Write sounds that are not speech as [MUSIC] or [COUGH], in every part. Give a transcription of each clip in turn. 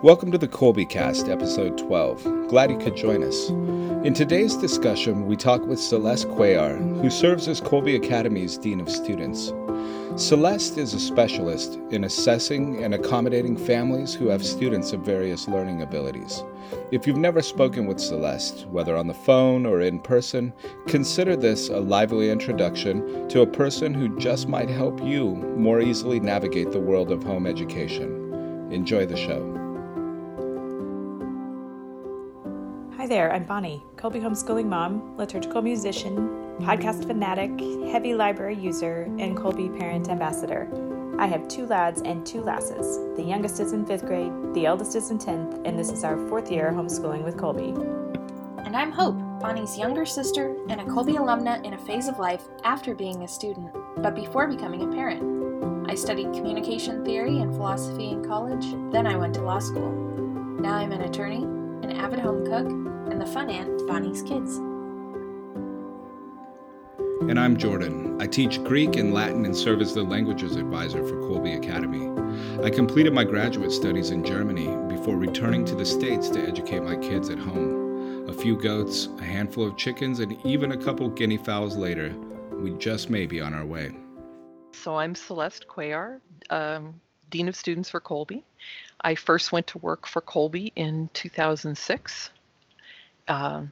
Welcome to the Kolbe Cast, episode 12. Glad you could join us. In today's discussion, we talk with Celeste Cuellar, who serves as Kolbe Academy's Dean of Students. Celeste is a specialist in assessing and accommodating families who have students of various learning abilities. If you've never spoken with Celeste, whether on the phone or in person, consider this a lively introduction to a person who just might help you more easily navigate the world of home education. Enjoy the show. There, I'm Bonnie, Kolbe homeschooling mom, liturgical musician, podcast fanatic, heavy library user, and Kolbe parent ambassador. I have two lads and two lasses. The youngest is in fifth grade, the eldest is in 10th, and this is our fourth year homeschooling with Kolbe. And I'm Hope, Bonnie's younger sister and a Kolbe alumna in a phase of life after being a student, but before becoming a parent. I studied communication theory and philosophy in college, then I went to law school. Now I'm an attorney, an avid home cook, and the fun aunt, Bonnie's kids. And I'm Jordan. I teach Greek and Latin and serve as the languages advisor for Kolbe Academy. I completed my graduate studies in Germany before returning to the States to educate my kids at home. A few goats, a handful of chickens, and even a couple guinea fowls later, we just may be on our way. So I'm Celeste Cuellar, um, Dean of Students for Kolbe. I first went to work for Kolbe in 2006 uh,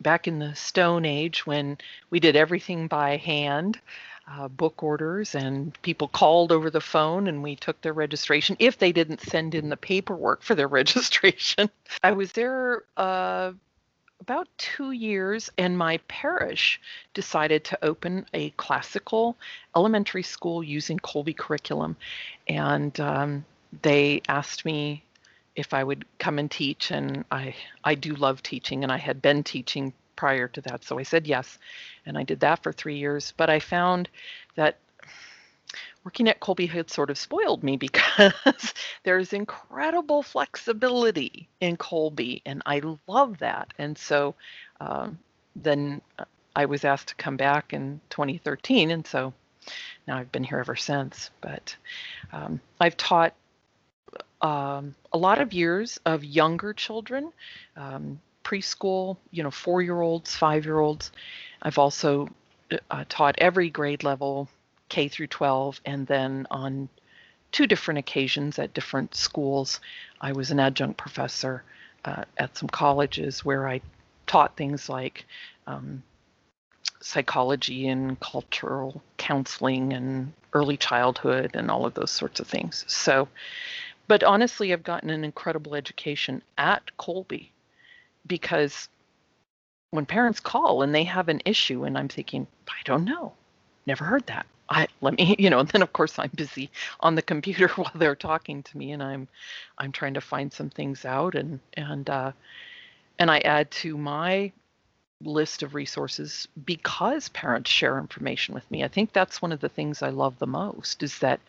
back in the Stone Age when we did everything by hand. Uh, book orders and people called over the phone and we took their registration if they didn't send in the paperwork for their [LAUGHS] registration. I was there uh, about two years and my parish decided to open a classical elementary school using Kolbe curriculum. And um, they asked me if I would come and teach, and I I do love teaching, and I had been teaching prior to that, so I said yes, and I did that for three years. But I found that working at Kolbe had sort of spoiled me [LAUGHS] because there's incredible flexibility in Kolbe, and I love that. And so um, then I was asked to come back in 2013, and so now I've been here ever since. But um, I've taught um, a lot of years of younger children, um, preschool, you know, four year olds, five year olds. I've also uh, taught every grade level, K through 12, and then on two different occasions at different schools, I was an adjunct professor uh, at some colleges where I taught things like um, psychology and cultural counseling and early childhood and all of those sorts of things. So but honestly, I've gotten an incredible education at Kolbe because when parents call and they have an issue, and I'm thinking, I don't know, never heard that. I let me, [LAUGHS] you know, and then of course I'm busy on the computer [LAUGHS] while they're talking to me, and I'm, I'm trying to find some things out, and and uh, and I add to my list of resources because parents share information with me. I think that's one of the things I love the most is that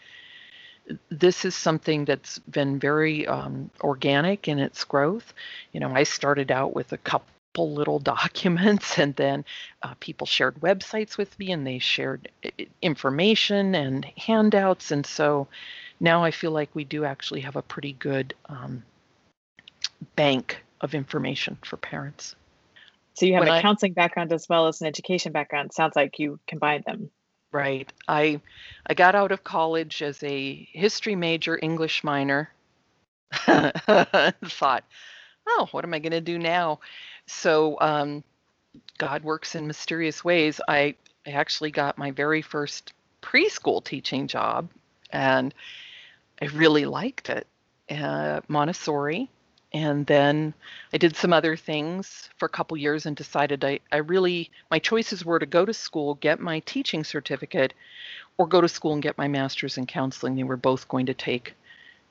this is something that's been very um, organic in its growth. You know, I started out with a couple little [LAUGHS] documents and then uh, people shared websites with me and they shared information and handouts and so now i feel like we do actually have a pretty good um, bank of information for parents. So you have when a I, counseling background as well as an education background. Sounds like you combine them Right. I I got out of college as a history major, English minor. [LAUGHS] Thought, oh, what am I going to do now? So um, God works in mysterious ways. I, I actually got my very first preschool teaching job, and I really liked it. Uh, Montessori, and then I did some other things for a couple years and decided I, I really, my choices were to go to school, get my teaching certificate, or go to school and get my master's in counseling. They were both going to take,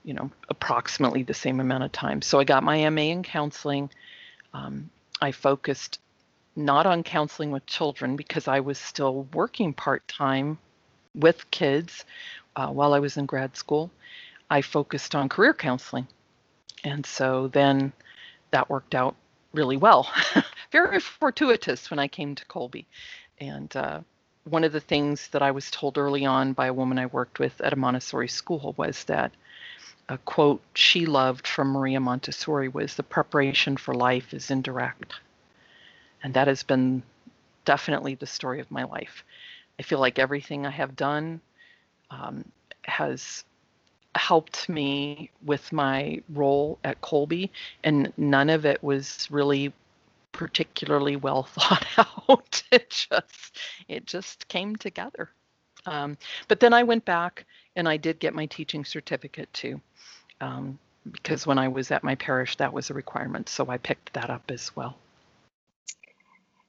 you know, approximately the same amount of time. So I got my MA in counseling. Um, I focused not on counseling with children because I was still working part time with kids uh, while I was in grad school. I focused on career counseling and so then that worked out really well. [LAUGHS] Very fortuitous when I came to Kolbe. And uh, one of the things that I was told early on by a woman I worked with at a Montessori school was that a quote she loved from Maria Montessori was the preparation for life is indirect. And that has been definitely the story of my life. I feel like everything I have done um, has helped me with my role at Kolbe, and none of it was really particularly well [LAUGHS] thought out. it just it just came together. Um, but then I went back and I did get my teaching certificate too, um, because when I was at my parish, that was a requirement. So I picked that up as well.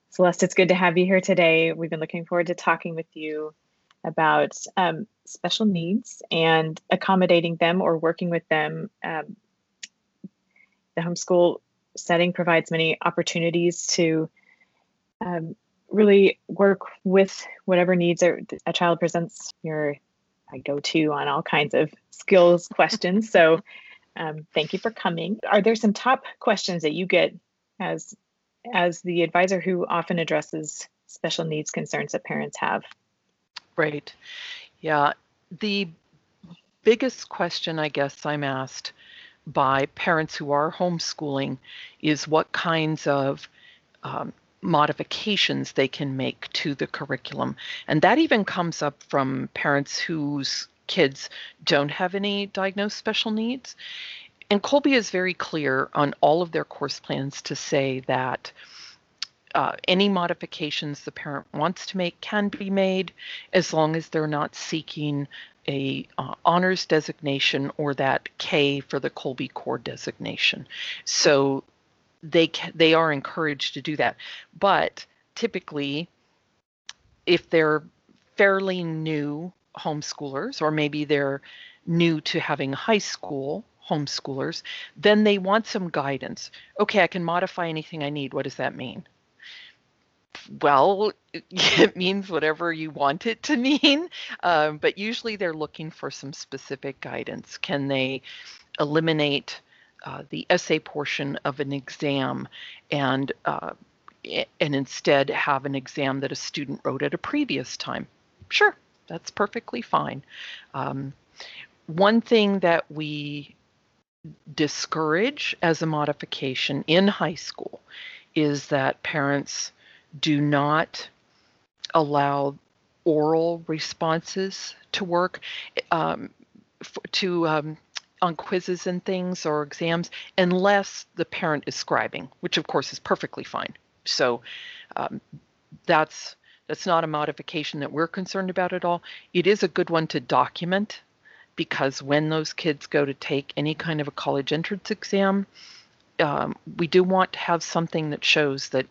Celeste, it's good to have you here today. We've been looking forward to talking with you about um, special needs and accommodating them or working with them. Um, the homeschool setting provides many opportunities to um, really work with whatever needs a, child presents. Your I go to on all kinds of skills [LAUGHS] questions. So um, thank you for coming. Are there some top questions that you get as as the advisor who often addresses special needs concerns that parents have? Right. Yeah. The biggest question I guess I'm asked by parents who are homeschooling is what kinds of um, modifications they can make to the curriculum. And that even comes up from parents whose kids don't have any diagnosed special needs. And Kolbe is very clear on all of their course plans to say that uh, any modifications the parent wants to make can be made as long as they're not seeking a uh, honors designation or that K for the Kolbe Core designation. So they they are encouraged to do that. But typically, if they're fairly new homeschoolers, or maybe they're new to having high school homeschoolers, then they want some guidance. Okay, I can modify anything I need. What does that mean? Well, [LAUGHS] it means whatever you want it to mean, [LAUGHS] um, but usually they're looking for some specific guidance. Can they eliminate uh, the essay portion of an exam and uh, and instead have an exam that a student wrote at a previous time? Sure, that's perfectly fine. Um, one thing that we discourage as a modification in high school is that parents do not allow oral responses to work um, f- to um, on quizzes and things or exams unless the parent is scribing, which of course is perfectly fine. So um, that's that's not a modification that we're concerned about at all. It is a good one to document because when those kids go to take any kind of a college entrance exam, um, we do want to have something that shows that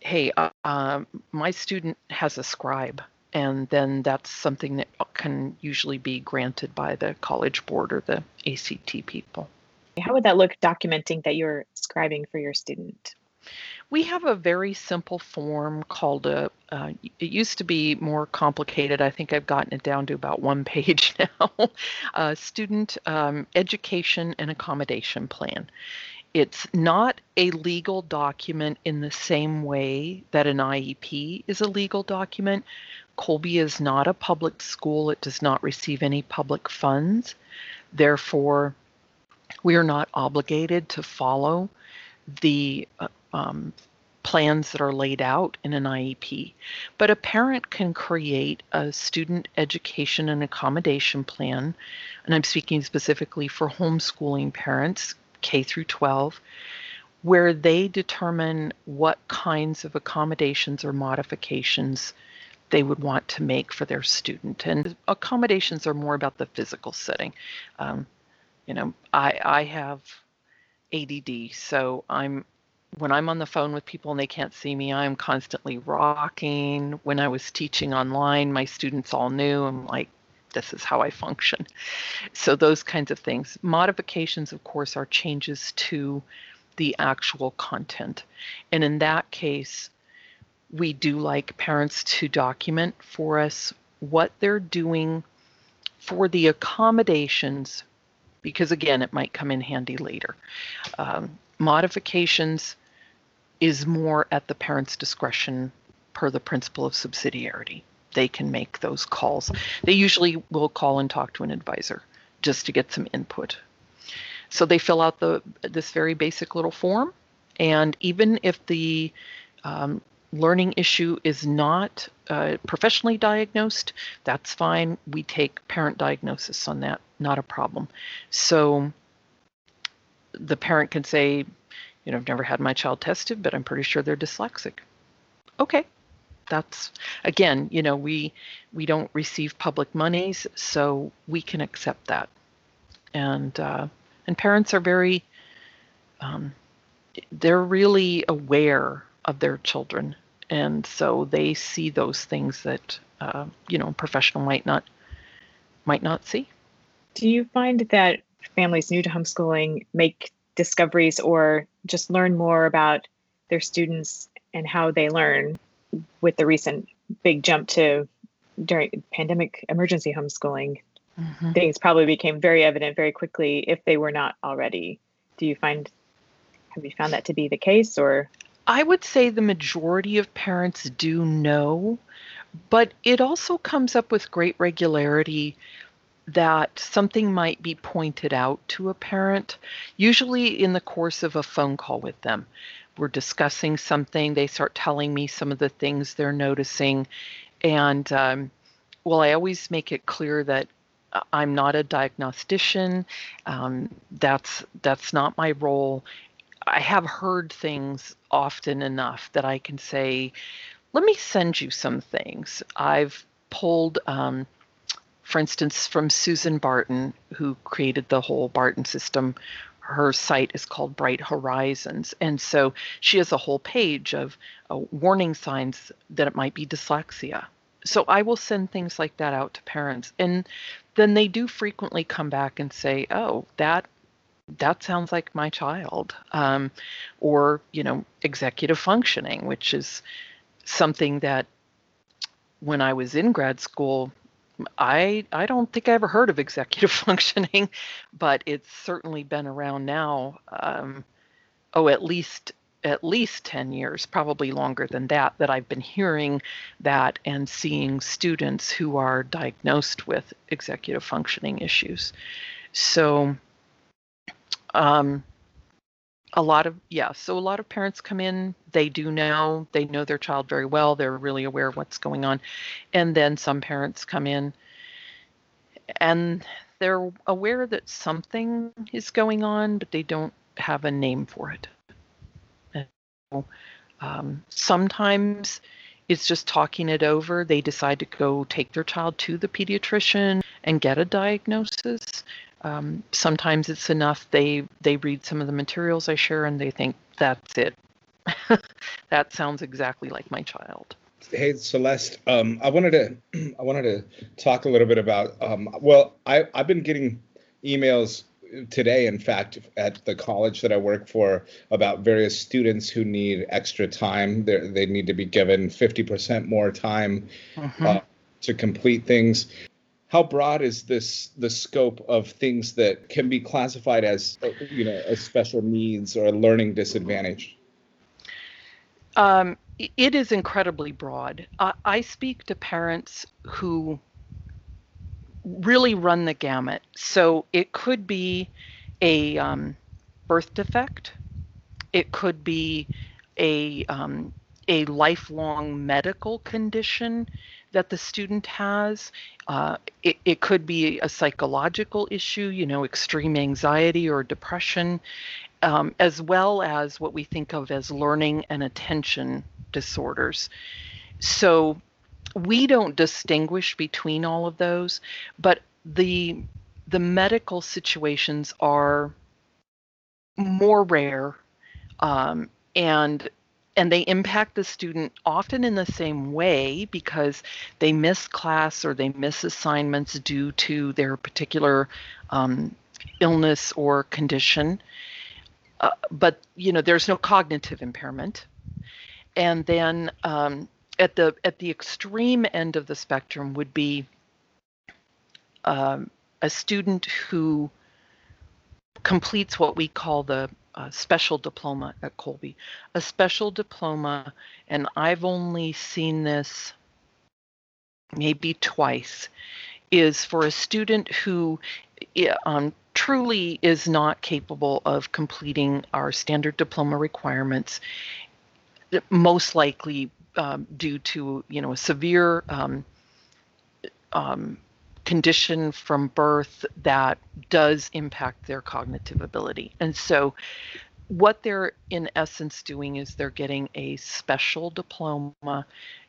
hey, uh, uh, my student has a scribe, and then that's something that can usually be granted by the college board or the ACT people. How would that look documenting that you're scribing for your student? We have a very simple form called a, uh, it used to be more complicated. I think I've gotten it down to about one [LAUGHS] page now. a student um, education and accommodation plan. It's not a legal document in the same way that an IEP is a legal document. Kolbe is not a public school, it does not receive any public funds. Therefore, we are not obligated to follow the uh, um, plans that are laid out in an IEP. But a parent can create a student education and accommodation plan, and I'm speaking specifically for homeschooling parents, K through 12, where they determine what kinds of accommodations or modifications they would want to make for their student. And accommodations are more about the physical setting. Um, you know, I, I have ADD, so I'm when I'm on the phone with people and they can't see me, I'm constantly rocking. When I was teaching online, my students all knew I'm like this is how I function. So those kinds of things. Modifications, of course, are changes to the actual content. And in that case, we do like parents to document for us what they're doing for the accommodations, because again, it might come in handy later. Um, modifications is more at the parent's discretion per the principle of subsidiarity they can make those calls. They usually will call and talk to an advisor just to get some input. So they fill out the this very basic little form, and even if the um, learning issue is not uh, professionally diagnosed, that's fine. We take parent diagnosis on that, not a problem. So the parent can say, you know, I've never had my child tested, but I'm pretty sure they're dyslexic. Okay, that's again, you know, we we don't receive public monies, so we can accept that. And uh, and parents are very, um, they're really aware of their children, and so they see those things that uh, you know, professional might not might not see. Do you find that families new to homeschooling make discoveries or just learn more about their students and how they learn with the recent big jump to during pandemic emergency homeschooling mm-hmm. things probably became very evident very quickly if they were not already do you find have you found that to be the case or i would say the majority of parents do know but it also comes up with great regularity that something might be pointed out to a parent, usually in the course of a phone call with them. We're discussing something, they start telling me some of the things they're noticing. And um, well, I always make it clear that I'm not a diagnostician. Um, that's that's not my role. I have heard things often enough that I can say, "Let me send you some things." I've pulled um, for instance, from Susan Barton, who created the whole Barton system. Her site is called Bright Horizons. And so she has a whole page of uh, warning signs that it might be dyslexia. So I will send things like that out to parents. And then they do frequently come back and say, oh, that that sounds like my child um, or you know executive functioning which is something that when i was in grad school I I don't think I ever heard of executive [LAUGHS] functioning, but it's certainly been around now. Um, oh, at least at least 10 years, probably longer than that, that I've been hearing that and seeing students who are diagnosed with executive functioning issues. So, um, a lot of yeah so a lot of parents come in they do know they know their child very well they're really aware of what's going on and then some parents come in and they're aware that something is going on but they don't have a name for it. And, um, sometimes it's just talking it over they decide to go take their child to the pediatrician and get a diagnosis um, sometimes it's enough they they read some of the materials I share and they think that's it. [LAUGHS] that sounds exactly like my child. Hey Celeste, um, I wanted to [CLEARS THROAT] I wanted to talk a little bit about um, well I I've been getting emails today in fact at the college that I work for about various students who need extra time they they need to be given 50% more time mm-hmm. uh, to complete things how broad is this the scope of things that can be classified as you know as special needs or a learning disadvantage? Um, it is incredibly broad. I, I speak to parents who really run the gamut. So it could be a um, birth defect. It could be a um, a lifelong medical condition that the student has. Uh, it, it could be a psychological issue, you know, extreme anxiety or depression, um, as well as what we think of as learning and attention disorders. So we don't distinguish between all of those, but the the medical situations are more rare um, and and they impact the student often in the same way because they miss class or they miss assignments due to their particular um, illness or condition. Uh, but you know, there's no cognitive impairment. And then um, at the at the extreme end of the spectrum would be um, a student who completes what we call the a special diploma at Kolbe. A special diploma, and I've only seen this maybe twice, is for a student who um, truly is not capable of completing our standard diploma requirements, most likely um, due to you know a severe um, um, condition from birth that does impact their cognitive ability. And so what they're in essence doing is they're getting a special diploma.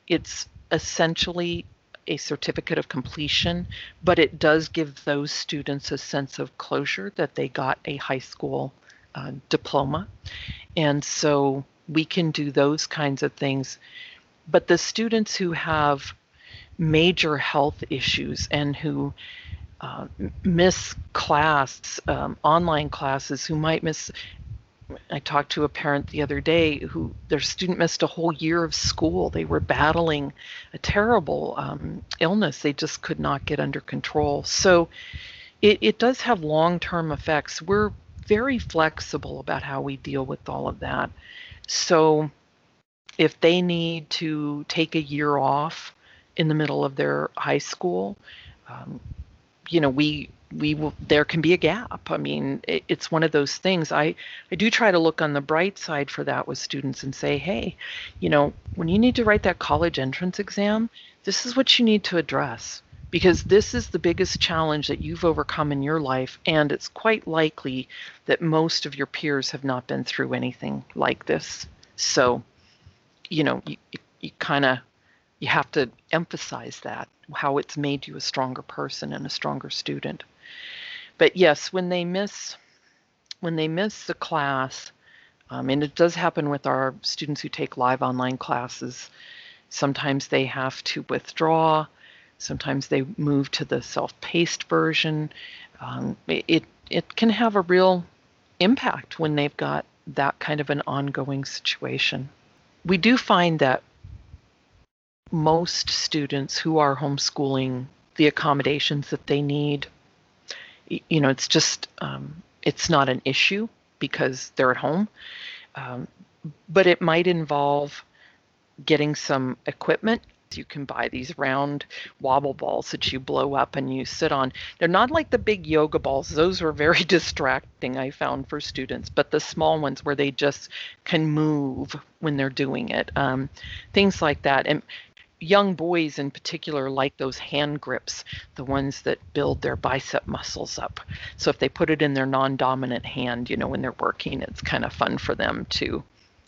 It's essentially a certificate of completion, but it does give those students a sense of closure that they got a high school uh, diploma. And so we can do those kinds of things. But the students who have major health issues and who uh, miss class, um, online classes, who might miss I talked to a parent the other day who their student missed a whole year of school. They were battling a terrible um, illness they just could not get under control. So it, it does have long term effects. We're very flexible about how we deal with all of that. So if they need to take a year off in the middle of their high school, um, you know, we we will there can be a gap. I mean it, it's one of those things. I i do try to look on the bright side for that with students and say hey you know when you need to write that college entrance exam this is what you need to address because this is the biggest challenge that you've overcome in your life and it's quite likely that most of your peers have not been through anything like this. So you know you, you kind of you have to emphasize that how it's made you a stronger person and a stronger student but yes, when they miss when they miss the class, um, and it does happen with our students who take live online classes, sometimes they have to withdraw. Sometimes they move to the self-paced version. Um, it it can have a real impact when they've got that kind of an ongoing situation. We do find that most students who are homeschooling, the accommodations that they need you know, it's just um, it's not an issue because they're at home. Um, but it might involve getting some equipment. You can buy these round wobble balls that you blow up and you sit on. They're not like the big yoga balls. Those were very [LAUGHS] distracting, I found, for students, but the small ones where they just can move when they're doing it. Um, things like that. And young boys in particular like those hand grips, the ones that build their bicep muscles up. So if they put it in their non-dominant hand, you know, when they're working, it's kind of fun for them to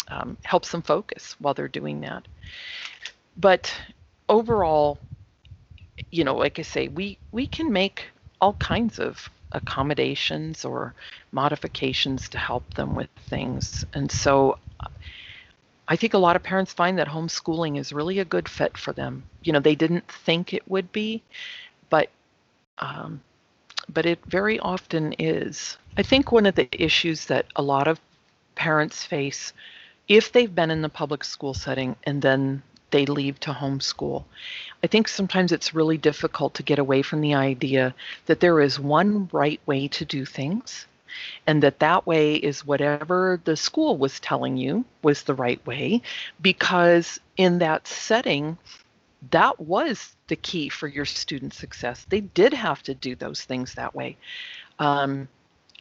um, helps them focus while they're doing that. But overall, you know, like I say, we we can make all kinds of accommodations or modifications to help them with things. And so I think a lot of parents find that homeschooling is really a good fit for them. You know, they didn't think it would be, but um, but it very often is. I think one of the issues that a lot of parents face if they've been in the public school setting and then they leave to homeschool. I think sometimes it's really difficult to get away from the idea that there is one right way to do things and that that way is whatever the school was telling you was the right way because in that setting that was the key for your student success. They did have to do those things that way. Um,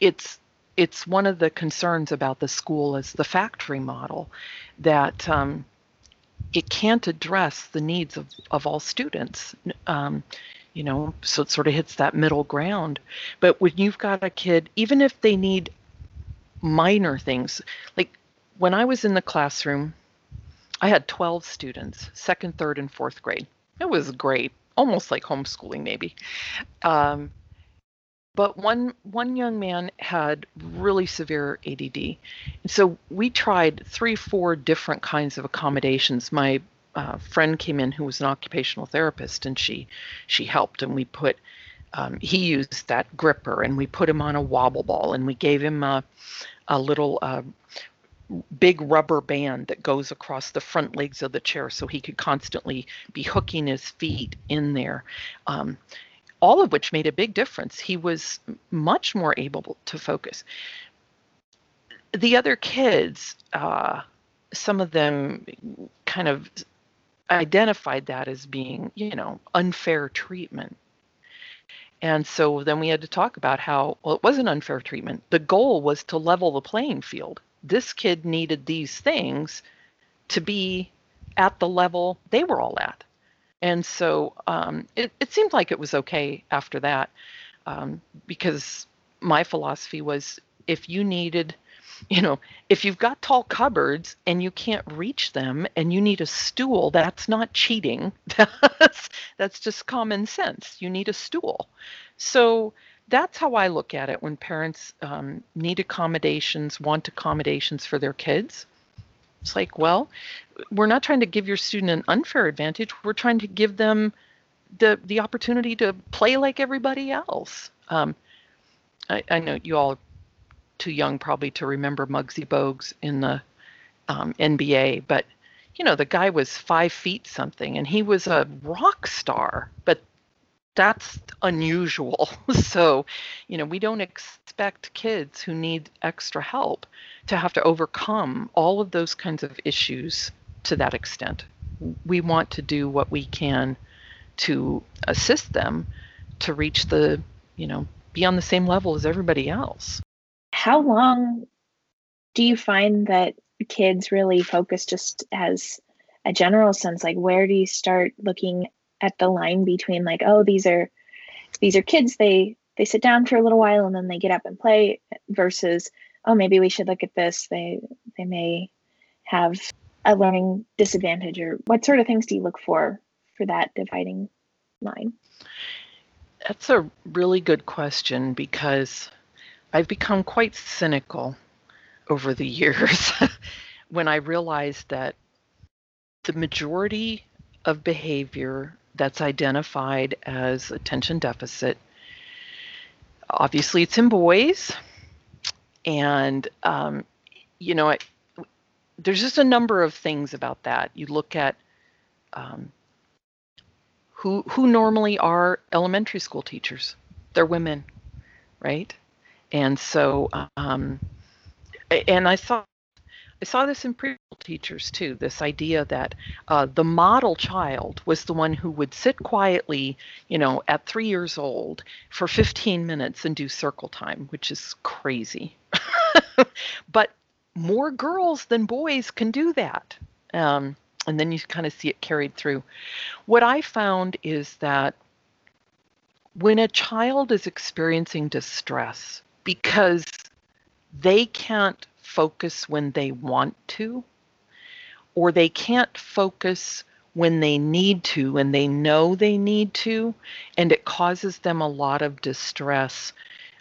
it's it's one of the concerns about the school as the factory model that um, it can't address the needs of, of all students. Um, you know so it sort of hits that middle ground but when you've got a kid even if they need minor things like when i was in the classroom i had 12 students second third and fourth grade it was great almost like homeschooling maybe um, but one one young man had really severe ADD. So we tried three, four different kinds of accommodations. My uh, friend came in who was an occupational therapist, and she she helped, and we put um, he used that gripper, and we put him on a wobble ball, and we gave him a a little uh, big rubber band that goes across the front legs of the chair, so he could constantly be hooking his feet in there. Um, all of which made a big difference. He was much more able to focus. The other kids, uh, some of them kind of identified that as being, you know, unfair treatment. And so then we had to talk about how, well, it wasn't unfair treatment. The goal was to level the playing field. This kid needed these things to be at the level they were all at. And so um, it, it seemed like it was okay after that um, because my philosophy was if you needed you know, if you've got tall cupboards and you can't reach them and you need a stool, that's not cheating. [LAUGHS] That's that's just common sense. You need a stool. So that's how I look at it when parents um, need accommodations, want accommodations for their kids. It's like, well, we're not trying to give your student an unfair advantage. We're trying to give them the the opportunity to play like everybody else. Um, I, I know you all too young probably to remember Muggsy Bogues in the um, NBA, but you know the guy was five feet something, and he was a rock star. But that's unusual. [LAUGHS] so, you know, we don't expect kids who need extra help to have to overcome all of those kinds of issues to that extent. We want to do what we can to assist them to reach the, you know, be on the same level as everybody else how long do you find that kids really focus just as a general sense? Like where do you start looking at the line between like oh these are these are kids they they sit down for a little while and then they get up and play versus oh maybe we should look at this they they may have a learning disadvantage or what sort of things do you look for for that dividing line? That's a really good question because I've become quite cynical over the years [LAUGHS] when I realized that the majority of behavior that's identified as attention deficit, obviously it's in boys. And, um, you know, I, there's just a number of things about that. You look at um, who who normally are elementary school teachers. They're women, right? And so, um, and I saw I saw this in preschool teachers too. This idea that uh, the model child was the one who would sit quietly, you know, at three years old for 15 minutes and do circle time, which is crazy. [LAUGHS] but more girls than boys can do that. Um, and then you kind of see it carried through. What I found is that when a child is experiencing distress, because they can't focus when they want to, or they can't focus when they need to and they know they need to, and it causes them a lot of distress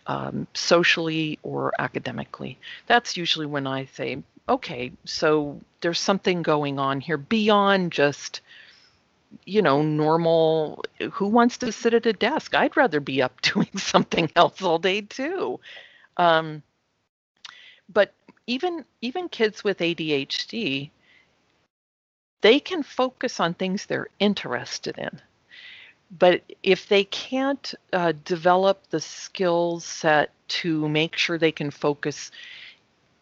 um, socially or academically. That's usually when I say, okay, so there's something going on here beyond just you know, normal, who wants to sit at a desk? I'd rather be up [LAUGHS] doing something else all day too. Um, but even even kids with ADHD, they can focus on things they're interested in. But if they can't uh, develop the skill set to make sure they can focus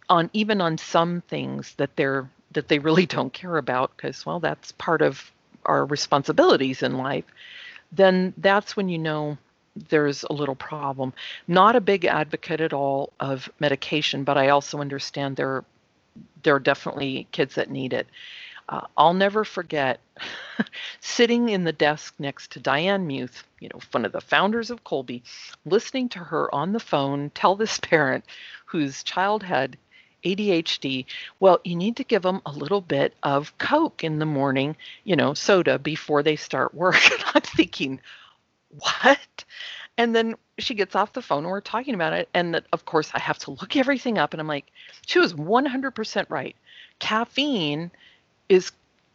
on even on some things that they're that they really [LAUGHS] don't care about, because well, that's part of our responsibilities in life, then that's when you know there's a little problem. Not a big advocate at all of medication, but I also understand there there are definitely kids that need it. Uh, I'll never forget [LAUGHS] sitting in the desk next to Diane Muth, you know, one of the founders of Kolbe, listening to her on the phone tell this [LAUGHS] parent whose child had ADHD, well, you need to give them a little bit of Coke in the morning, you know, soda before they start work. [LAUGHS] And I'm thinking, what? And then she gets off the phone and we're talking about it. And of course, I have to look everything up. And I'm like, she was 100% right. Caffeine is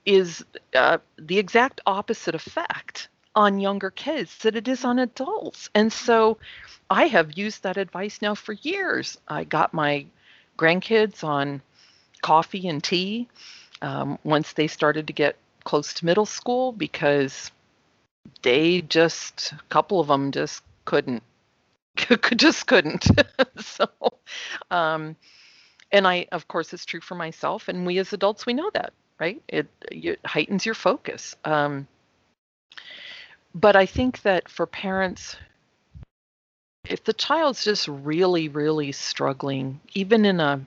is uh, the exact opposite effect on younger kids that it is on adults. And so I have used that advice now for years. I got my grandkids on coffee and tea um, once they started to get close to middle school because they just a couple of them just couldn't [LAUGHS] just couldn't. [LAUGHS] So um and i of course it's true for myself and we as adults we know that right? It, it heightens your focus. Um but i think that for parents if the child's just really, really struggling, even in a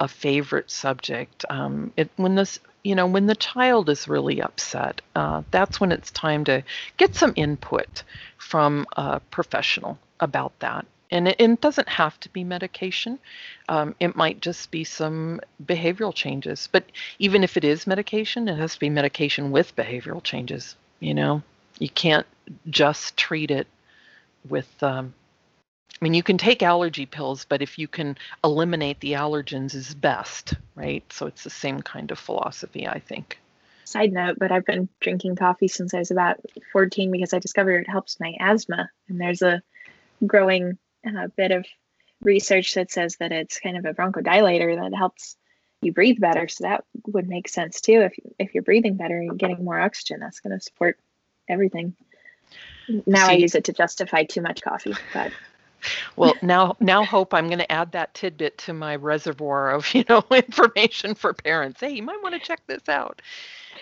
a favorite subject, um, it, when this you know when the child is really upset, uh, that's when it's time to get some input from a professional about that. And it, it doesn't have to be medication. Um, it might just be some behavioral changes. But even if it is medication, it has to be medication with behavioral changes. You know, you can't just treat it with um, I mean, you can take allergy pills, but if you can eliminate the allergens, is best, right? So it's the same kind of philosophy, I think. Side note, but I've been drinking coffee since I was about 14 because I discovered it helps my asthma. And there's a growing uh, bit of research that says that it's kind of a bronchodilator that helps you breathe better. So that would make sense too. If, if you're breathing better and getting more oxygen, that's going to support everything. Now See, I use it to justify too much coffee, but well, now now hope I'm going to add that tidbit to my reservoir of [LAUGHS] you know information for parents. Hey, you might want to check this out.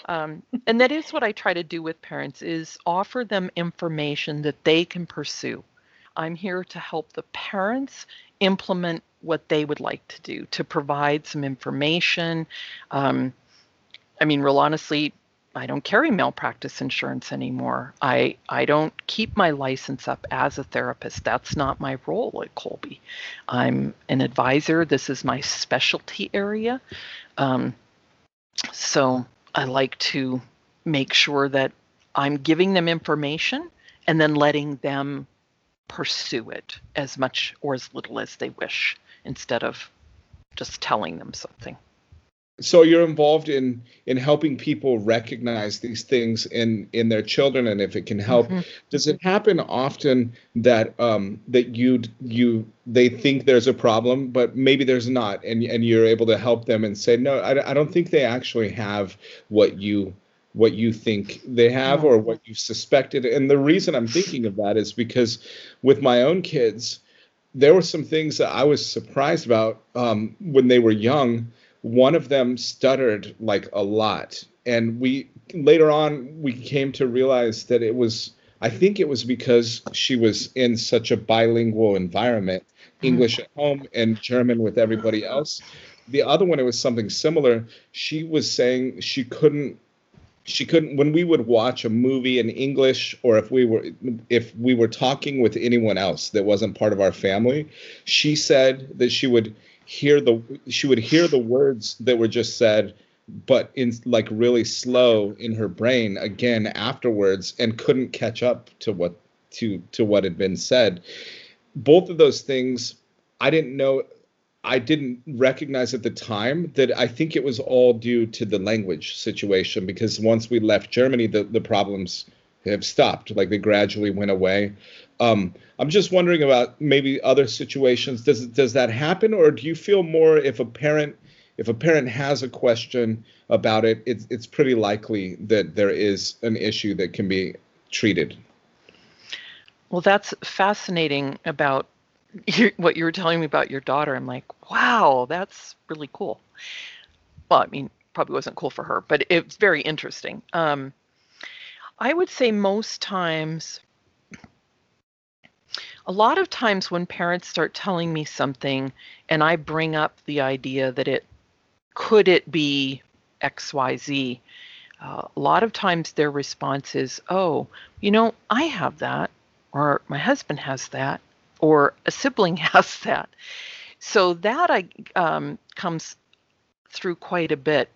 Um, and that is what I try to do with parents is offer them information that they can pursue. I'm here to help the parents implement what they would like to do, to provide some information. Um, I mean, real honestly, I don't carry malpractice insurance anymore. I I don't keep my license up as a therapist. That's not my role at Kolbe. I'm an advisor. This is my specialty area. Um, so I like to make sure that I'm giving them information and then letting them pursue it as much or as little as they wish instead of just telling them something so you're involved in in helping people recognize these things in in their children and if it can help mm-hmm. does it happen often that um that you you they think there's a problem but maybe there's not and and you're able to help them and say no i, I don't think they actually have what you what you think they have or what you suspected and the reason i'm thinking of that is because with my own kids there were some things that i was surprised about um, when they were young one of them stuttered like a lot. And we later on we came to realize that it was i think it was because she was in such a bilingual environment mm-hmm. english at home and german with everybody else. The other one it was something similar. She was saying she couldn't she couldn't when we would watch a movie in english or if we were if we were talking with anyone else that wasn't part of our family she said that she would hear the she would hear the words that were just said but in like really slow in her brain again afterwards and couldn't catch up to what to to what had been said. Both of those things i didn't know i didn't recognize at the time that i think it was all due to the language situation because once we left germany the, the problems have stopped like they gradually went away um, I'm just wondering about maybe other situations. Does does that happen, or do you feel more if a parent if a parent has a question about it, it's it's pretty likely that there is an issue that can be treated. Well, that's fascinating about [LAUGHS] what you were telling me about your daughter. I'm like, wow, that's really cool. Well, I mean, probably wasn't cool for her, but it's very interesting. Um, I would say most times a lot of times when parents start telling me something and I bring up the idea that it could it be XYZ, uh, a lot of times their response is, oh, you know, I have that, or my husband has that, or a sibling [LAUGHS] has that. So that I um, comes through quite a bit.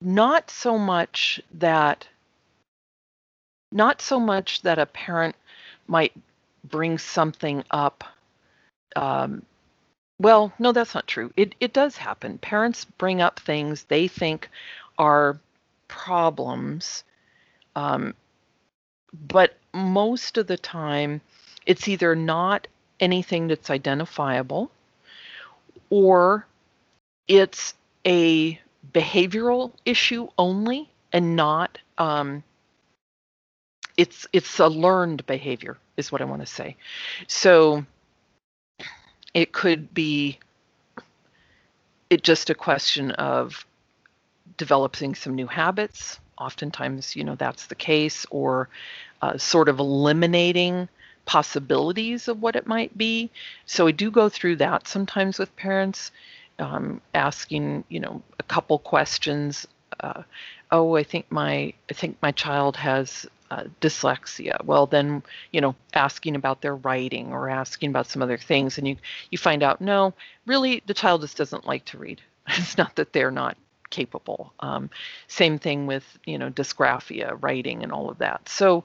Not so much that, not so much that a parent might bring something up um, well no that's not true. It, it does happen. Parents bring up things they think are problems um, but most of the time it's either not anything that's identifiable or it's a behavioral issue only and not um, it's it's a learned behavior is what I want to say. So it could be it just a question of developing some new habits. Oftentimes, you know, that's the case, or uh, sort of eliminating possibilities of what it might be. So I do go through that sometimes with parents, um, asking, you know, a couple questions. Uh, oh, I think my I think my child has uh, dyslexia. Well, then you know, asking about their writing or asking about some other things, and you you find out no, really, the child just doesn't like to read. [LAUGHS] It's not that they're not capable. Um, same thing with you know dysgraphia, writing, and all of that. So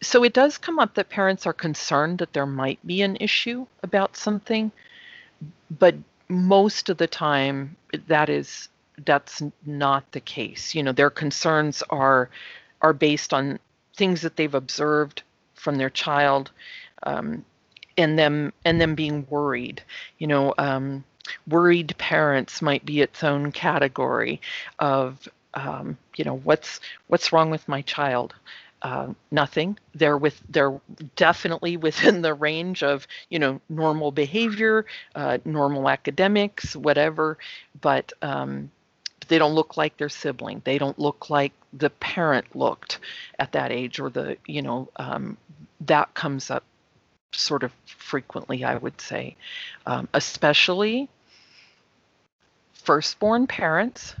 so it does come up that parents are concerned that there might be an issue about something, but most of the time that is that's not the case. You know, their concerns are are based on things that they've observed from their child, um, and them and them being worried. You know, um, worried parents might be its own category of um, you know what's what's wrong with my child uh, nothing. They're with they're definitely within the range of you know normal behavior, uh, normal academics, whatever. But um, they don't look like their sibling. They don't look like the parent looked at that age, or the you know um, that comes up sort of frequently. I would say, um, especially firstborn parents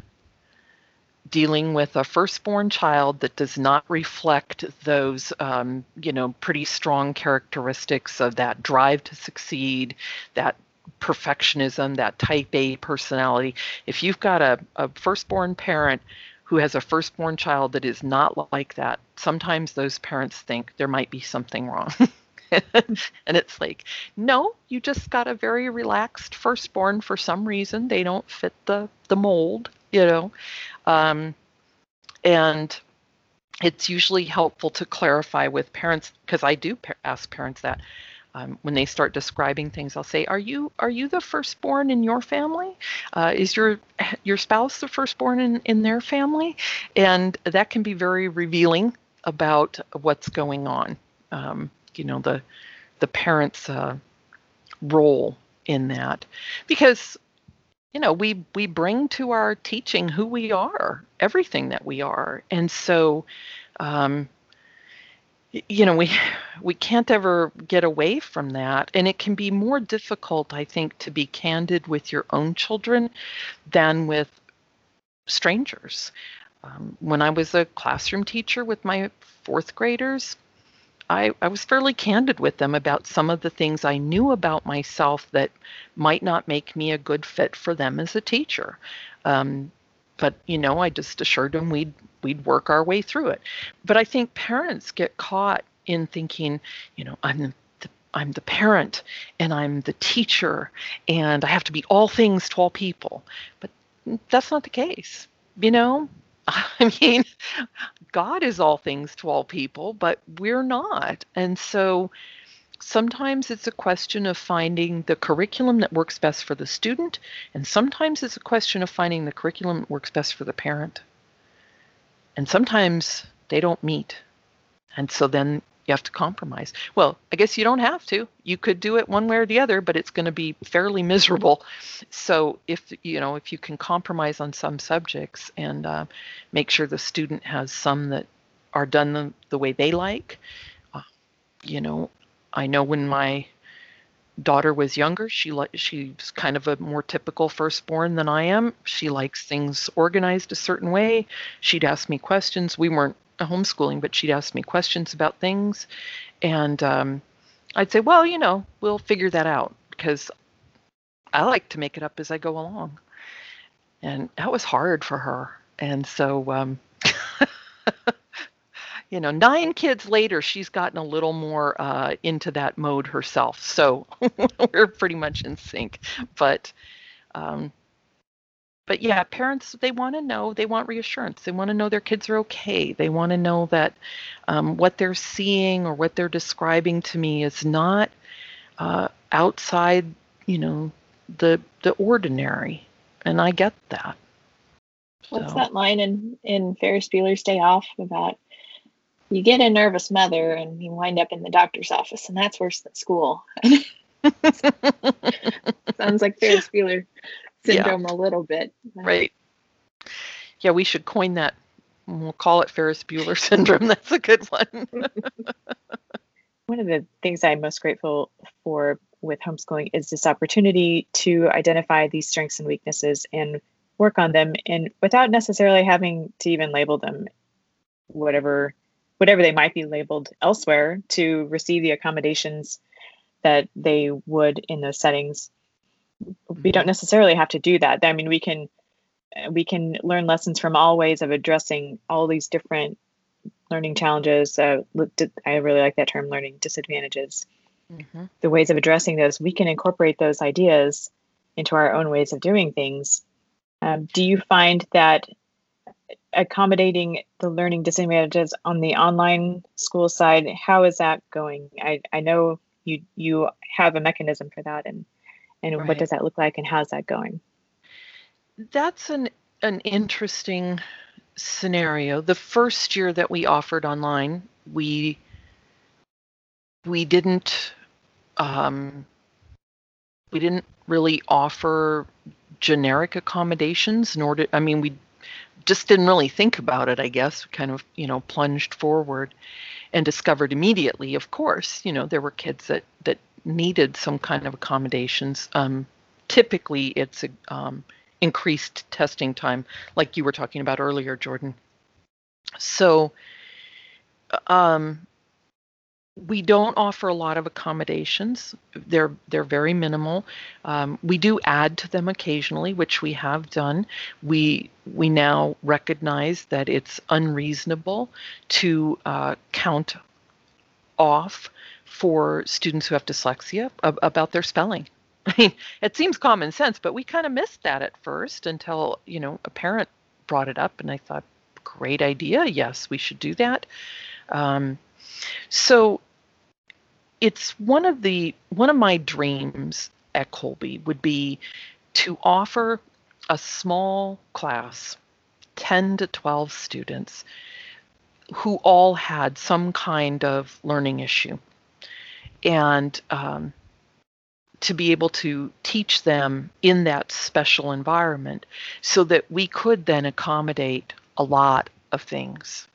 dealing with a firstborn child that does not reflect those, um, you know, pretty strong characteristics of that drive to succeed, that perfectionism, that type A personality. If you've got a, a firstborn parent who has a firstborn child that is not like that, sometimes those parents think there might be something wrong. [LAUGHS] and it's like, no, you just got a very relaxed firstborn for some reason. They don't fit the the mold, you know. Um, and it's usually helpful to clarify with parents because I do pa- ask parents that um, when they start describing things. I'll say, "Are you are you the firstborn in your family? Uh, is your your spouse the firstborn in in their family?" And that can be very revealing about what's going on. Um, you know the the parents' uh, role in that because you know we we bring to our teaching who we are everything that we are and so um, you know we we can't ever get away from that and it can be more difficult i think to be candid with your own children than with strangers um, when i was a classroom teacher with my fourth graders I, I was fairly candid with them about some of the things I knew about myself that might not make me a good fit for them as a teacher. Um, but you know, I just assured them we'd we'd work our way through it. But I think parents get caught in thinking, you know, I'm the, I'm the parent and I'm the teacher and I have to be all things to all people. But that's not the case. You know, [LAUGHS] I mean, God is all things to all people, but we're not. And so sometimes it's a question of finding the curriculum that works best for the student, and sometimes it's a question of finding the curriculum that works best for the parent. And sometimes they don't meet. And so then you have to compromise. Well, I guess you don't have to. You could do it one way or the other, but it's going to be fairly miserable. So if you know if you can compromise on some subjects and uh, make sure the student has some that are done the, the way they like, uh, you know, I know when my daughter was younger, she li- she's kind of a more typical firstborn than I am. She likes things organized a certain way. She'd ask me questions. We weren't homeschooling, but she'd ask me questions about things, and um, I'd say, "Well, you know, we'll figure that out," because I like to make it up as I go along, and that was hard for her. And so, um, [LAUGHS] you know, nine kids later, she's gotten a little more uh, into that mode herself. So [LAUGHS] we're pretty much in sync. But um, but yeah, parents they want to know, they want reassurance. They want to know their kids are okay. They want to know that um, what they're seeing or what they're describing to me is not uh, outside, you know, the the ordinary. And I get that. What's so. that line in in Ferris Bueller's Day Off about? You get a nervous mother and you wind up in the doctor's office, and that's worse than school. [LAUGHS] Sounds like Ferris Bueller syndrome yeah. a little bit. Right. Yeah, we should coin that. We'll call it Ferris Bueller [LAUGHS] syndrome. That's a good one. one of the things I'm most grateful for with homeschooling is this opportunity to identify these strengths and weaknesses and work on them and without necessarily having to even label them whatever whatever they might be labeled elsewhere to receive the accommodations that they would in those settings. We don't mm-hmm. necessarily have to do that. I mean we can we can learn lessons from all ways of addressing all these different learning challenges. Uh, i really like that term learning disadvantages. Mm-hmm. the ways of addressing those we can incorporate those ideas into our own ways of doing things. Um, do you find that accommodating the learning disadvantages on the online school side how is that going? I, I know you you have a mechanism for that and and right. what does that look like and how's that going? That's an an interesting scenario. The first year that we offered online we we didn't um, we didn't really offer generic accommodations nor did i mean we just didn't really think about it, I guess, kind of, you know, plunged forward and discovered immediately, of course, you know, there were kids that, that needed some kind of accommodations. Um, typically, it's um, increased testing time, like you were talking about earlier, Jordan. So, um, we don't offer a lot of accommodations. They're they're very minimal. Um, we do add to them occasionally, which we have done. We we now recognize that it's unreasonable to uh, count off for students who have dyslexia ab- about their spelling. [LAUGHS] I mean, it seems common sense, but we kind of missed that at first until you know a parent brought it up, and I thought, great idea. Yes, we should do that. Um, so it's one of the one of my dreams at Kolbe would be to offer a small class, 10 to 12 students who all had some kind of learning issue. And um, to be able to teach them in that special environment so that we could then accommodate a lot of things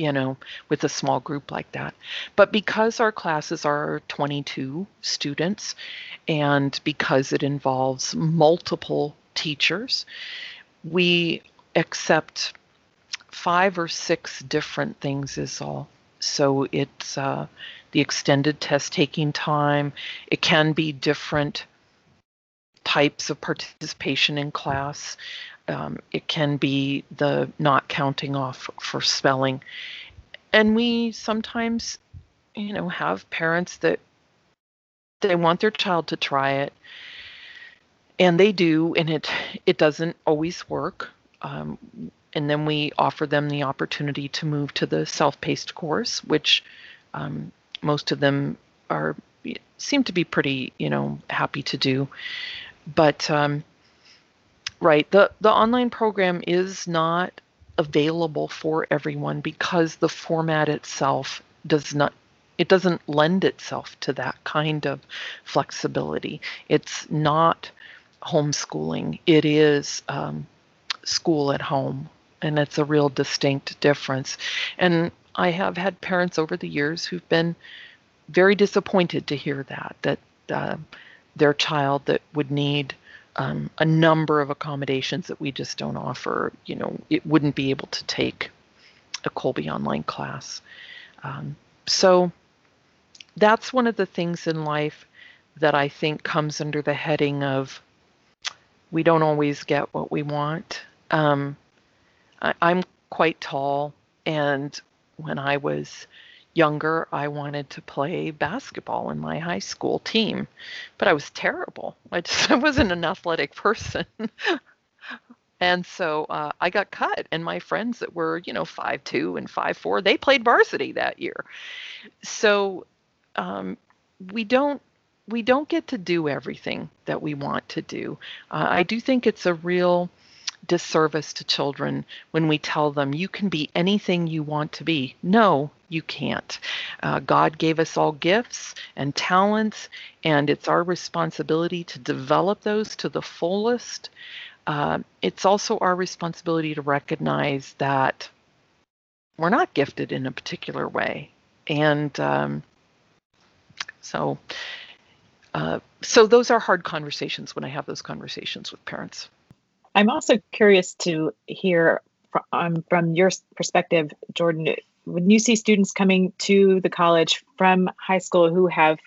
you know, with a small group like that. But because our classes are 22 students and because it involves multiple teachers, we accept five or six different things is all. So it's uh, the extended test taking time. It can be different types of participation in class. Um, it can be the not counting off for spelling. And we sometimes, you know, have parents that they want their child to try it and they do and it it doesn't always work um, and then we offer them the opportunity to move to the self-paced course which um, most of them are seem to be pretty you know happy to do but um, Right. The the online program is not available for everyone because the format itself does not it doesn't lend itself to that kind of flexibility. It's not homeschooling. It is um, school at home, and it's a real distinct difference. And I have had parents over the years who've been very disappointed to hear that that uh, their child that would need um, a number of accommodations that we just don't offer. You know, it wouldn't be able to take a Kolbe online class. Um, so that's one of the things in life that I think comes under the heading of we don't always get what we want. Um, I, I'm quite tall, and when I was younger, I wanted to play basketball in my high school team, but I was terrible. I just [LAUGHS] I wasn't an athletic person. [LAUGHS] and so uh, I got cut, and my friends that were, you know, five two and five four, they played varsity that year. So um, we don't we don't get to do everything that we want to do. Uh, I do think it's a real disservice to children when we tell them you can be anything you want to be. No, you can't. Uh, God gave us all gifts and talents, and it's our responsibility to develop those to the fullest. Uh, it's also our responsibility to recognize that we're not gifted in a particular way. And um, So, uh, so those are hard conversations when I have those conversations with parents. I'm also curious to hear from, um, from your perspective, Jordan. When you see students coming to the college from high school who have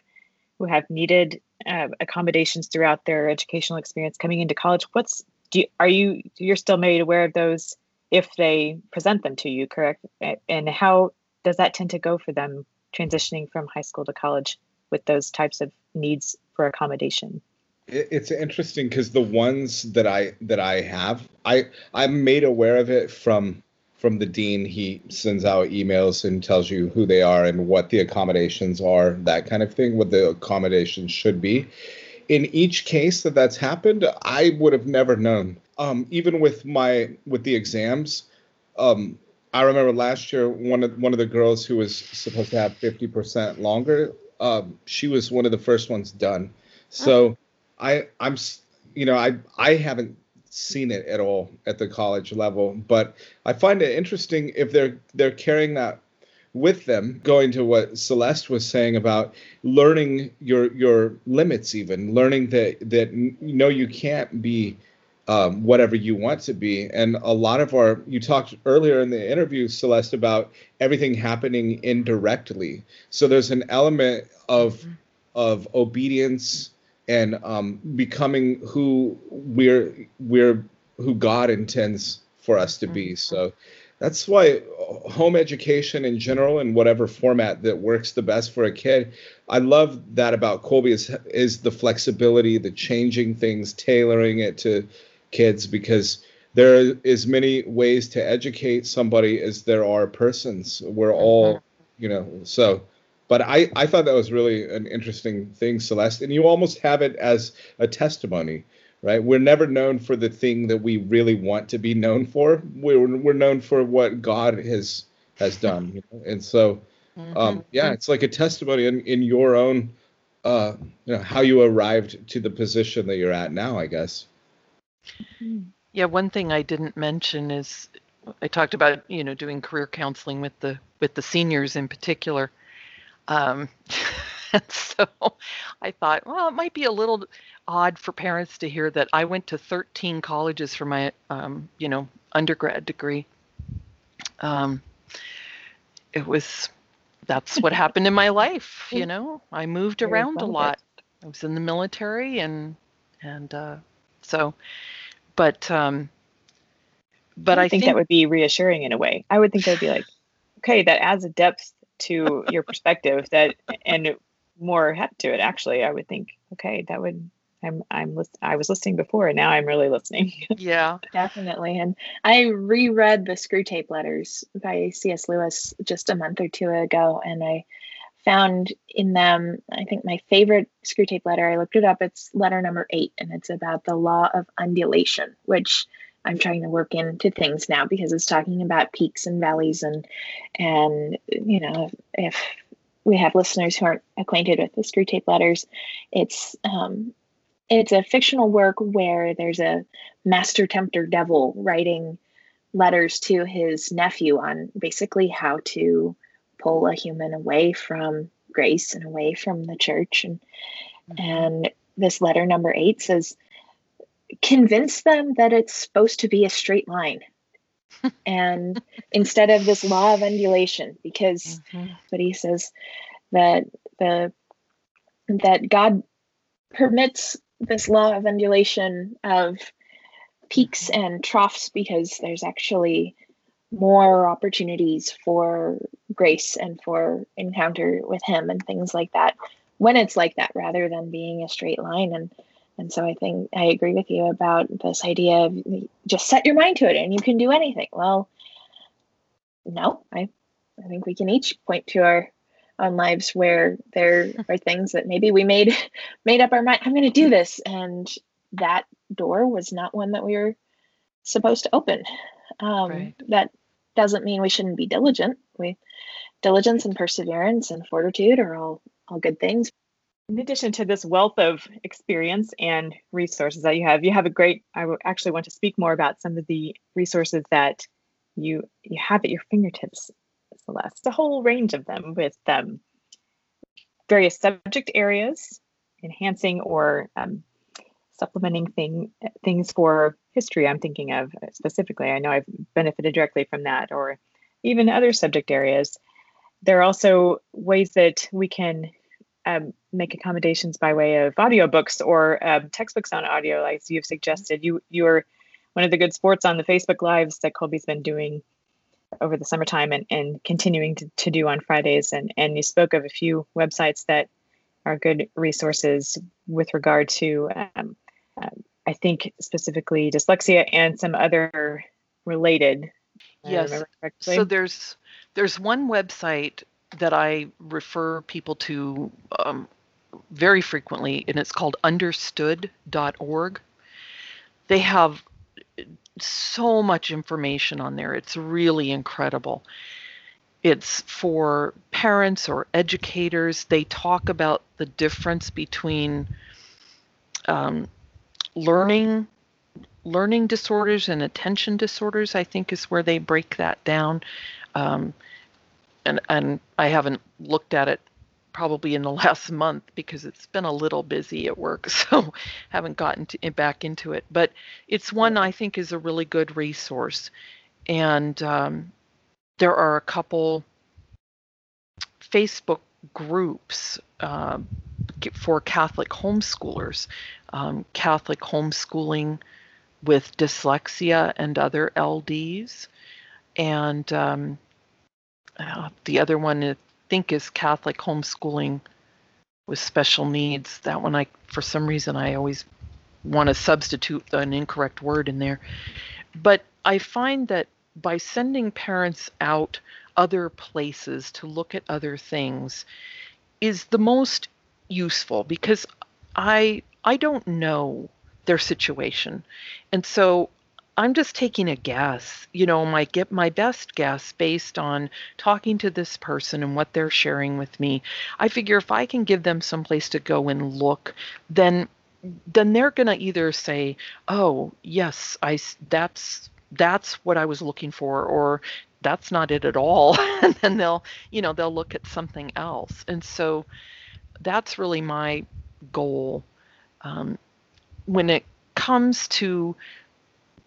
who have needed uh, accommodations throughout their educational experience coming into college, what's do you, are you you're still made aware of those if they present them to you, correct? And how does that tend to go for them transitioning from high school to college with those types of needs for accommodation? It's interesting because the ones that I that I have, I I'm made aware of it from from the dean. He sends out emails and tells you who they are and what the accommodations are, that kind of thing, what the accommodations should be. In each case that that's happened, I would have never known. Um, even with my with the exams, um, I remember last year one of one of the girls who was supposed to have 50% longer, um, she was one of the first ones done. So I I'm you know I I haven't seen it at all at the college level, but I find it interesting if they're they're carrying that with them going to what celeste was saying about learning your your limits even learning that that you know you can't be um, whatever you want to be. And a lot of our, you talked earlier in the interview, Celeste, about everything happening indirectly. So there's an element of mm-hmm. of obedience and um, becoming who we're we're who God intends for us to be. Mm-hmm. So that's why home education in general in whatever format that works the best for a kid i love that about Kolbe is is the flexibility the changing things tailoring it to kids because there is many ways to educate somebody as there are persons. We're all, mm-hmm. you know, so. But I, I thought that was really an interesting thing, Celeste. And you almost have it as a testimony, right? We're never known for the thing that we really want to be known for. We're, we're known for what God has has done. You know? And so, um, mm-hmm. yeah, it's like a testimony in, in your own, uh, you know, how you arrived to the position that you're at now, I guess. Yeah, one thing I didn't mention is I talked about you know doing career counseling with the with the seniors in particular. Um, [LAUGHS] so I thought, well, it might be a little odd for parents to hear that I went to 13 colleges for my um, you know undergrad degree. Um, it was that's what happened in my life. [LAUGHS] You know, I moved around a lot. I was in the military and and uh, so, but um, but I, I think, think, that would be reassuring in a way. I would think that would be like, okay, that adds a depth to your perspective that and more heft to it. Actually, I would think, okay, that would. I'm I'm list, I was listening before, and now I'm really listening. [LAUGHS] yeah, definitely. And I reread the Screwtape Letters by C.S. Lewis just a month or two ago, and I found in them, I think my favorite Screwtape letter, I looked it up, it's letter number eight, and it's about the law of undulation, which I'm trying to work into things now because it's talking about peaks and valleys and and you know if we have listeners who aren't acquainted with the Screwtape letters, it's um, it's a fictional work where there's a master tempter devil writing letters to his nephew on basically how to pull a human away from grace and away from the church and mm-hmm. and this letter number 8 says convince them that it's supposed to be a straight line [LAUGHS] and instead of this law of undulation because mm-hmm. but he says that the that god permits this law of undulation of peaks and troughs because there's actually more opportunities for grace and for encounter with him and things like that when it's like that rather than being a straight line and and so i think i agree with you about this idea of just set your mind to it and you can do anything well no i i think we can each point to our own lives where there [LAUGHS] are things that maybe we made [LAUGHS] made up our mind i'm going to do this and that door was not one that we were supposed to open um, right. that doesn't mean we shouldn't be diligent. We diligence and perseverance and fortitude are all all good things. In addition to this wealth of experience and resources that you have, you have a great. I actually want to speak more about some of the resources that you you have at your fingertips, Celeste. A whole range of them with um, various subject areas, enhancing or um, supplementing thing, things for history. I'm thinking of specifically. I know I've benefited directly from that, or even other subject areas. There are also ways that we can um, make accommodations by way of audiobooks or um, textbooks on audio, like you've suggested. You you are one of the good sports on the Facebook lives that Kolbe's been doing over the summertime and, and continuing to, to do on Fridays. And and you spoke of a few websites that are good resources with regard to um, uh, I think specifically dyslexia and some other related. Yes. So there's there's one website that I refer people to um, very frequently, and it's called understood.org. They have so much information on there. It's really incredible. It's for parents or educators. They talk about the difference between um, learning learning disorders and attention disorders. I think is where they break that down. Um, and and I haven't looked at it probably in the [LAUGHS] last month because it's been a little busy at work, [LAUGHS] so haven't gotten to, back into it. But it's one I think is a really good resource, and um, there are a couple Facebook groups uh, for Catholic homeschoolers, um, Catholic homeschooling with dyslexia and other LDs, and um, uh, the other one I think is Catholic homeschooling with special needs. That one I, for some reason, I always want to substitute an incorrect word in there. But I find that by sending parents out other places to look at other things is the most useful because I I don't know their situation. And so I'm just taking a guess, you know, my get my best guess based on talking to this person and what they're sharing with me. I figure if I can give them some place to go and look, then then they're going to either say, "Oh, yes, I that's that's what I was looking for," or that's not it at all, [LAUGHS] and then they'll, you know, they'll look at something else. And so that's really my goal um, when it comes to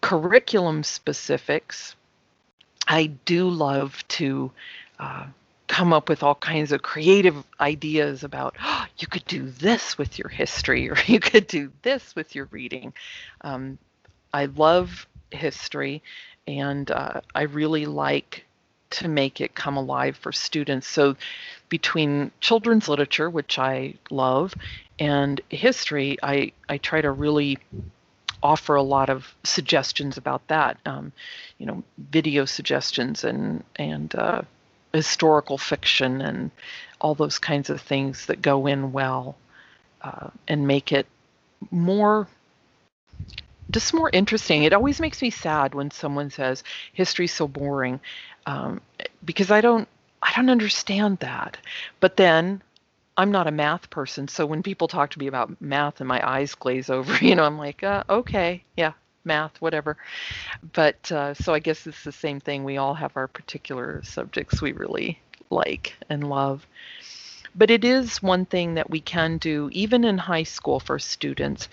curriculum specifics, I do love to uh, come up with all kinds of creative ideas about oh, you could do this with your history or you could do this with your reading. Um, I love history and uh, I really like to make it come alive for students. So, between children's literature, which I love, and history, I, I try to really offer a lot of suggestions about that. Um, you know, video suggestions and and uh, historical fiction and all those kinds of things that go in well uh, and make it more just more interesting. It always makes me sad when someone says history's so boring um, because I don't I don't understand that. But then I'm not a math person, so when people talk to me about math and my eyes glaze [LAUGHS] over, you know, I'm like, uh, okay, yeah, math, whatever. But uh, so I guess it's the same thing. We all have our particular subjects we really like and love. But it is one thing that we can do, even in high school for students.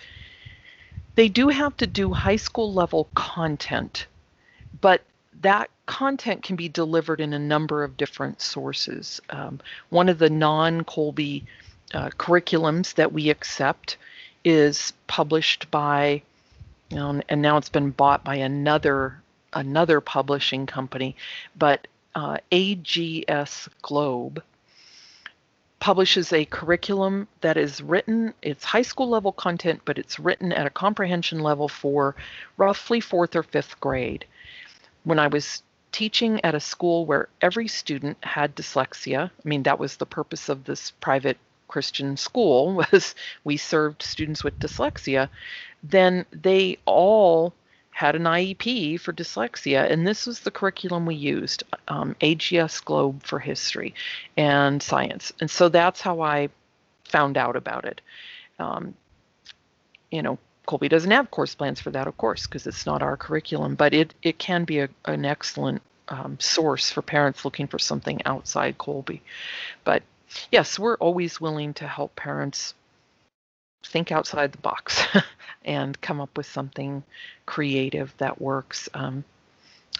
They do have to do high school level content, but that content can be delivered in a number of different sources. Um, one of the non-Kolbe uh, curriculums that we accept is published by, you know, and now it's been bought by another another publishing company, but uh, AGS Globe publishes a curriculum that is written, it's high school level content, but it's written at a comprehension level for roughly fourth or fifth grade. When I was teaching at a school where every student had dyslexia. I mean, that was the purpose of this private Christian school [LAUGHS] was we served students with dyslexia. Then they all had an IEP for dyslexia, and this was the curriculum we used um, AGS Globe for history and science. And so that's how I found out about it. Um, you know, Kolbe doesn't have course plans for that, of course, because it's not our curriculum, but it, it can be a, an excellent um, source for parents looking for something outside Kolbe. But yes, we're always willing to help parents think outside the box [LAUGHS] and come up with something creative that works. Um,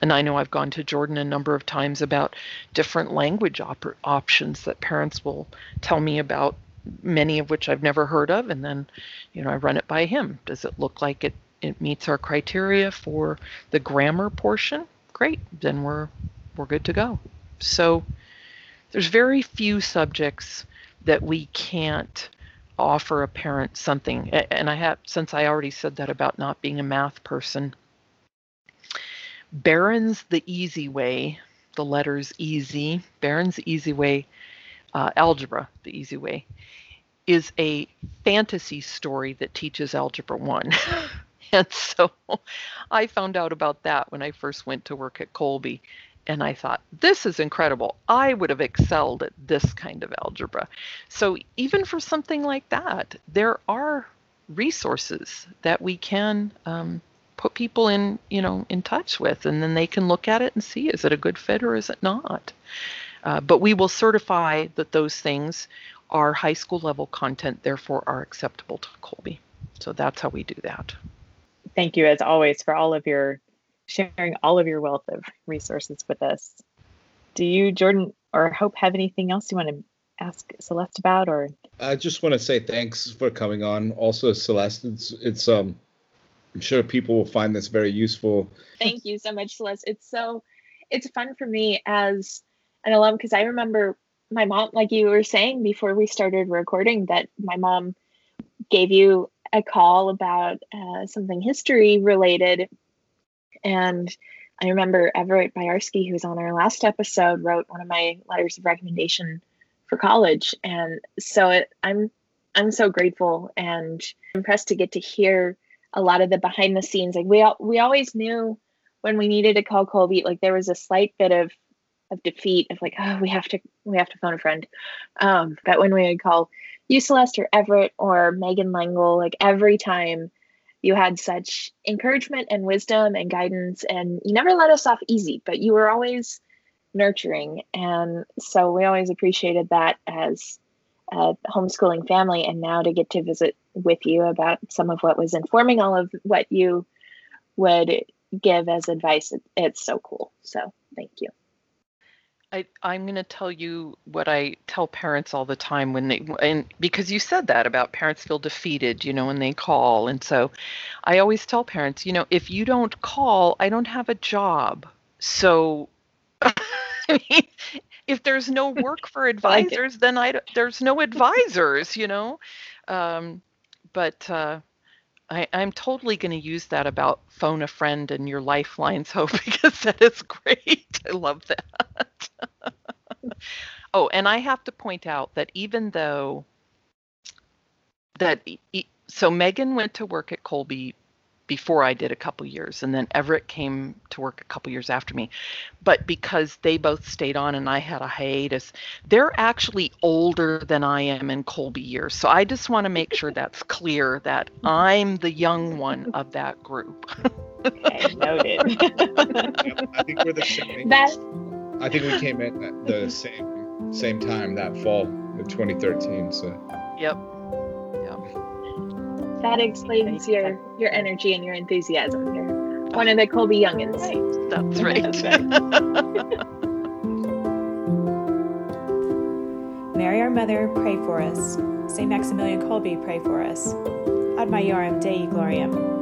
and I know I've gone to Jordan a number of times about different language op- options that parents will tell me about, many of which I've never heard of. And then, you know, I run it by him. Does it look like it, it meets our criteria for the grammar portion? Great, then we're we're good to go. So there's very few subjects that we can't offer a parent something. And I have, since I already said that about not being a math person, Barron's the easy way, the letters easy, Barron's easy way, uh, algebra, the easy way, is a fantasy story that teaches algebra one. [LAUGHS] and so I found out about that when I first went to work at Kolbe. And I thought, this is incredible. I would have excelled at this kind of algebra. So, even for something like that, there are resources that we can um, put people in, you know, in touch with, and then they can look at it and see is it a good fit or is it not. Uh, but we will certify that those things are high school level content, therefore are acceptable to Kolbe. So that's how we do that. Thank you, as always, for all of your sharing all of your wealth of resources with us. Do you, Jordan or Hope, have anything else you want to ask Celeste about? Or I just want to say thanks for coming on. Also, Celeste, it's it's um I'm sure people will find this very useful. Thank you so much, Celeste. It's so it's fun for me as an alum because I remember my mom, like you were saying before we started recording, that my mom gave you a call about uh, something history related and I remember Everett Byarski, who was on our last episode, wrote one of my letters of recommendation for college. And so it, I'm I'm so grateful and impressed to get to hear a lot of the behind the scenes. Like we all we always knew when we needed to call Kolbe, like there was a slight bit of of defeat of like, oh, we have to we have to phone a friend. Um, but when we would call you Celeste or Everett or Megan Langle, like every time you had such encouragement and wisdom and guidance and you never let us off easy but you were always nurturing. And so we always appreciated that as a homeschooling family. And now to get to visit with you about some of what was informing all of what you would give as advice it's so cool. So thank you I, I'm going to tell you what I tell parents all the time when they, and because you said that about parents feel defeated, you know, when they call. And so I always tell parents, you know, if you don't call, I don't have a job. So, [LAUGHS] I mean, if there's no [LAUGHS] work for advisors, then I, there's no advisors, you know. Um, but, uh, I, I'm totally going to use that about phone a friend and your lifelines [LAUGHS] hope because that is great. [LAUGHS] I love that. [LAUGHS] oh, and I have to point out that even though that so Megan went to work at Kolbe before I did a couple years, and then Everett came to work a couple years after me. But because they both stayed on and I had a hiatus, they're actually older than I am in Kolbe years. So I just want to make sure that's clear that I'm the young one of that group. okay, noted. [LAUGHS] I think we're the [LAUGHS] same. That I think we came in at the same same time that fall of 2013. So. Yep that explains your your energy and your enthusiasm. You're one of the Kolbe youngins. That's right. [LAUGHS] Mary, our mother, pray for us. St. Maximilian Kolbe, pray for us. Ad Maiorem Dei Gloriam.